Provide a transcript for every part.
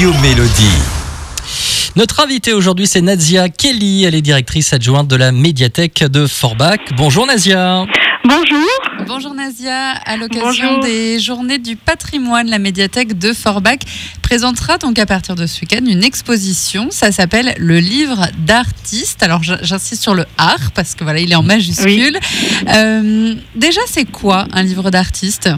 Radio Mélodie. Notre invitée aujourd'hui, c'est Nazia Kelly. Elle est directrice adjointe de la médiathèque de Forbach. Bonjour Nazia. Bonjour. Bonjour Nazia, à l'occasion des journées du patrimoine, la médiathèque de Forbach présentera donc à partir de ce week-end une exposition. Ça s'appelle le livre d'artiste. Alors j'insiste sur le art parce que voilà, il est en majuscule. Euh, déjà, c'est quoi un livre d'artiste?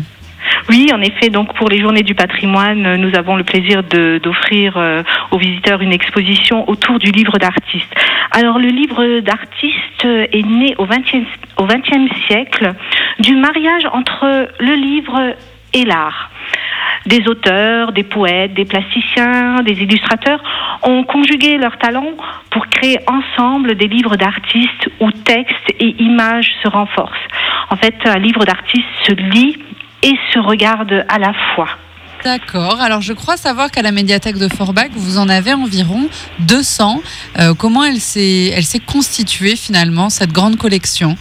Oui, en effet, donc pour les journées du patrimoine, nous avons le plaisir d'offrir euh, aux visiteurs une exposition autour du livre d'artiste. Alors le livre d'artiste est né au XXe siècle du mariage entre le livre et l'art. Des auteurs, des poètes, des plasticiens, des illustrateurs ont conjugué leurs talents pour créer ensemble des livres d'artistes où texte et images se renforcent. En fait, un livre d'artiste se lit et se regarde à la fois. D'accord. Alors, je crois savoir qu'à la médiathèque de Forbach, vous en avez environ 200. Euh, comment elle s'est constituée finalement, cette grande collection?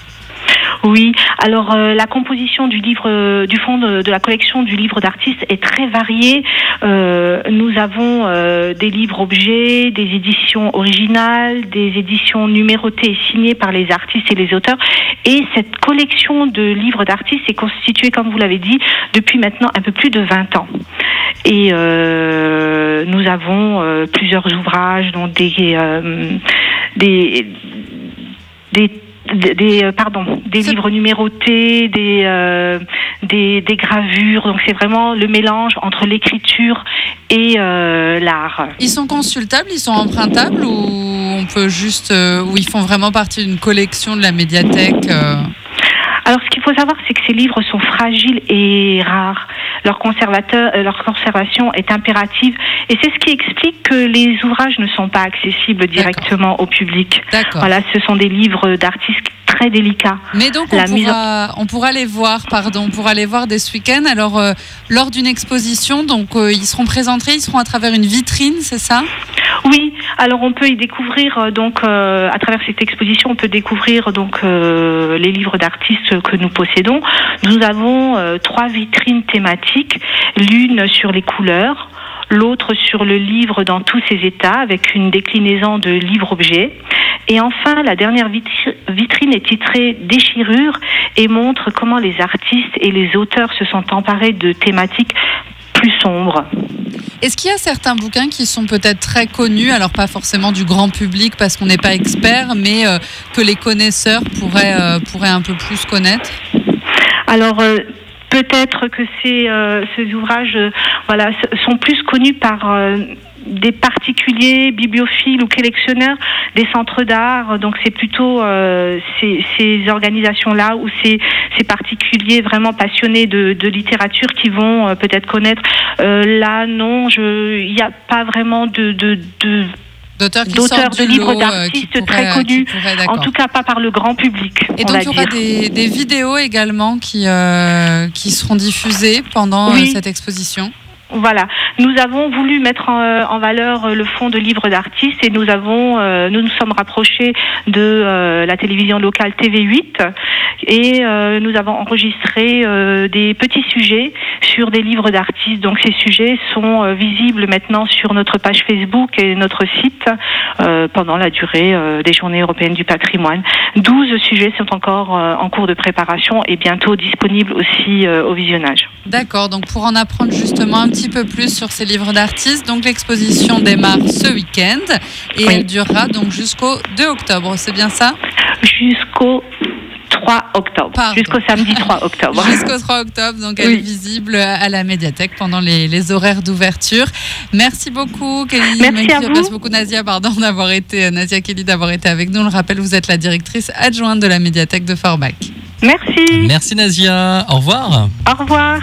Oui, alors euh, la composition du livre, euh, du fond de, la collection du livre d'artistes est très variée. Euh, nous avons des livres objets, des éditions originales, des éditions numérotées et signées par les artistes et les auteurs. Et cette collection de livres d'artistes est constituée, comme vous l'avez dit, depuis maintenant un peu plus de 20 ans. Et nous avons plusieurs ouvrages, dont des, des, des des euh, pardon des livres numérotés des, euh, des, des gravures. Donc c'est vraiment le mélange entre l'écriture et euh, l'art. Ils sont consultables ils sont empruntables ou on peut juste ou ils font vraiment partie d'une collection de la médiathèque alors, ce qu'il faut savoir, c'est que ces livres sont fragiles et rares. Leur, conservateur, euh, leur conservation est impérative. Et c'est ce qui explique que les ouvrages ne sont pas accessibles directement au public. Voilà, ce sont des livres d'artistes très délicats. Mais donc, on, pourra, on pourra les voir, pardon, on pourra les voir dès ce week-end. Alors, euh, lors d'une exposition, donc, euh, ils seront présentés, ils seront à travers une vitrine, c'est ça? Oui, alors on peut y découvrir euh, donc euh, à travers cette exposition, on peut découvrir donc euh, les livres d'artistes que nous possédons. Nous avons trois vitrines thématiques, l'une sur les couleurs, l'autre sur le livre dans tous ses états avec une déclinaison de livres-objets. Et enfin, la dernière vitrine est titrée Déchirure et montre comment les artistes et les auteurs se sont emparés de thématiques plus sombres. Est-ce qu'il y a certains bouquins qui sont peut-être très connus, alors pas forcément du grand public parce qu'on n'est pas expert, mais euh, que les connaisseurs pourraient, euh, pourraient un peu plus connaître? Alors, euh, peut-être que ces, ouvrages sont plus connus par des particuliers, bibliophiles ou collectionneurs des centres d'art. Donc c'est plutôt euh, ces, ces organisations-là ou ces, ces, particuliers vraiment passionnés de, de littérature qui vont euh, peut-être connaître. Euh, là, non, il n'y a pas vraiment de, de, de d'auteurs de livres d'artistes très connus, en tout cas pas par le grand public. Et donc il y aura des, des, vidéos également qui, euh, qui seront diffusées pendant cette exposition? Voilà, nous avons voulu mettre en, valeur le fonds de livres d'artistes et nous avons, euh, nous nous sommes rapprochés de euh, la télévision locale TV8 et euh, nous avons enregistré des petits sujets sur des livres d'artistes. Donc ces sujets sont visibles maintenant sur notre page Facebook et notre site pendant la durée des Journées européennes du patrimoine. 12 sujets sont encore en cours de préparation et bientôt disponibles aussi au visionnage. D'accord, donc pour en apprendre justement un petit peu plus sur ces livres d'artistes. Donc l'exposition démarre ce week-end et elle durera donc jusqu'au 2 octobre, c'est bien ça? Jusqu'au 3 octobre. Jusqu'au samedi 3 octobre. Jusqu'au 3 octobre, donc elle est visible à la médiathèque pendant les, horaires d'ouverture. Merci beaucoup, Kelly. Merci, à vous. Merci beaucoup, Nazia, pardon, d'avoir été, Nazia Kelly, d'avoir été avec nous. On le rappelle, vous êtes la directrice adjointe de la médiathèque de Forbach. Merci. Merci, Nazia. Au revoir. Au revoir.